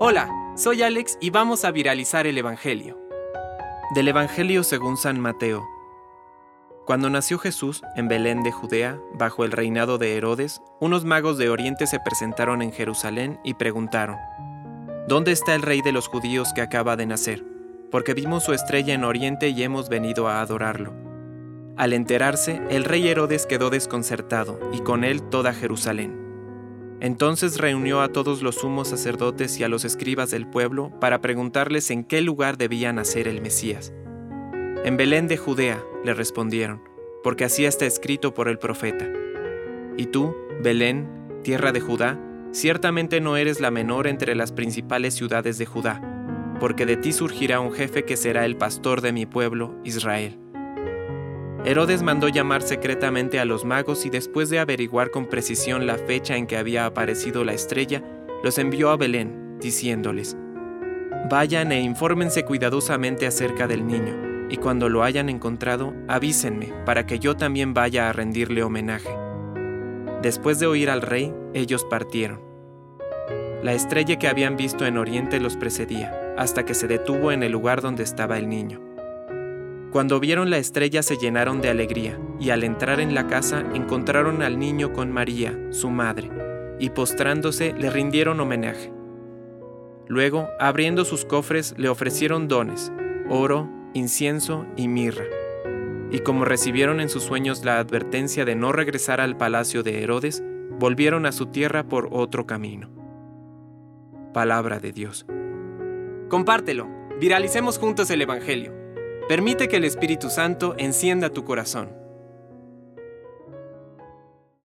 Hola, soy Alex y vamos a viralizar el Evangelio. Del Evangelio según San Mateo. Cuando nació Jesús en Belén de Judea, bajo el reinado de Herodes, unos magos de Oriente se presentaron en Jerusalén y preguntaron, ¿Dónde está el rey de los judíos que acaba de nacer? Porque vimos su estrella en Oriente y hemos venido a adorarlo. Al enterarse, el rey Herodes quedó desconcertado, y con él toda Jerusalén. Entonces reunió a todos los sumos sacerdotes y a los escribas del pueblo para preguntarles en qué lugar debía nacer el Mesías. En Belén de Judea, le respondieron, porque así está escrito por el profeta. Y tú, Belén, tierra de Judá, ciertamente no eres la menor entre las principales ciudades de Judá, porque de ti surgirá un jefe que será el pastor de mi pueblo, Israel. Herodes mandó llamar secretamente a los magos y después de averiguar con precisión la fecha en que había aparecido la estrella, los envió a Belén, diciéndoles, Vayan e infórmense cuidadosamente acerca del niño, y cuando lo hayan encontrado, avísenme, para que yo también vaya a rendirle homenaje. Después de oír al rey, ellos partieron. La estrella que habían visto en Oriente los precedía, hasta que se detuvo en el lugar donde estaba el niño. Cuando vieron la estrella se llenaron de alegría, y al entrar en la casa encontraron al niño con María, su madre, y postrándose le rindieron homenaje. Luego, abriendo sus cofres, le ofrecieron dones, oro, incienso y mirra. Y como recibieron en sus sueños la advertencia de no regresar al palacio de Herodes, volvieron a su tierra por otro camino. Palabra de Dios. Compártelo, viralicemos juntos el Evangelio. Permite que el Espíritu Santo encienda tu corazón.